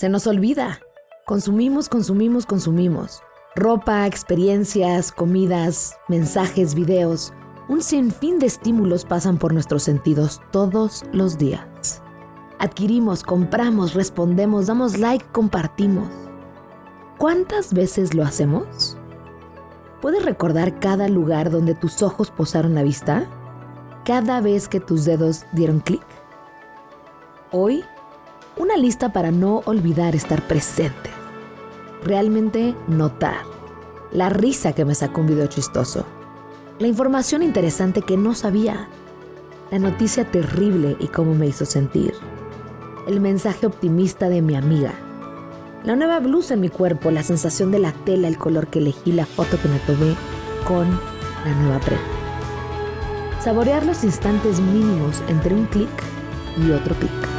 Se nos olvida. Consumimos, consumimos, consumimos. Ropa, experiencias, comidas, mensajes, videos. Un sinfín de estímulos pasan por nuestros sentidos todos los días. Adquirimos, compramos, respondemos, damos like, compartimos. ¿Cuántas veces lo hacemos? ¿Puedes recordar cada lugar donde tus ojos posaron la vista? ¿Cada vez que tus dedos dieron clic? Hoy, una lista para no olvidar estar presente. Realmente notar. La risa que me sacó un video chistoso. La información interesante que no sabía. La noticia terrible y cómo me hizo sentir. El mensaje optimista de mi amiga la nueva blusa en mi cuerpo, la sensación de la tela, el color que elegí, la foto que me tomé con la nueva prenda. Saborear los instantes mínimos entre un clic y otro clic.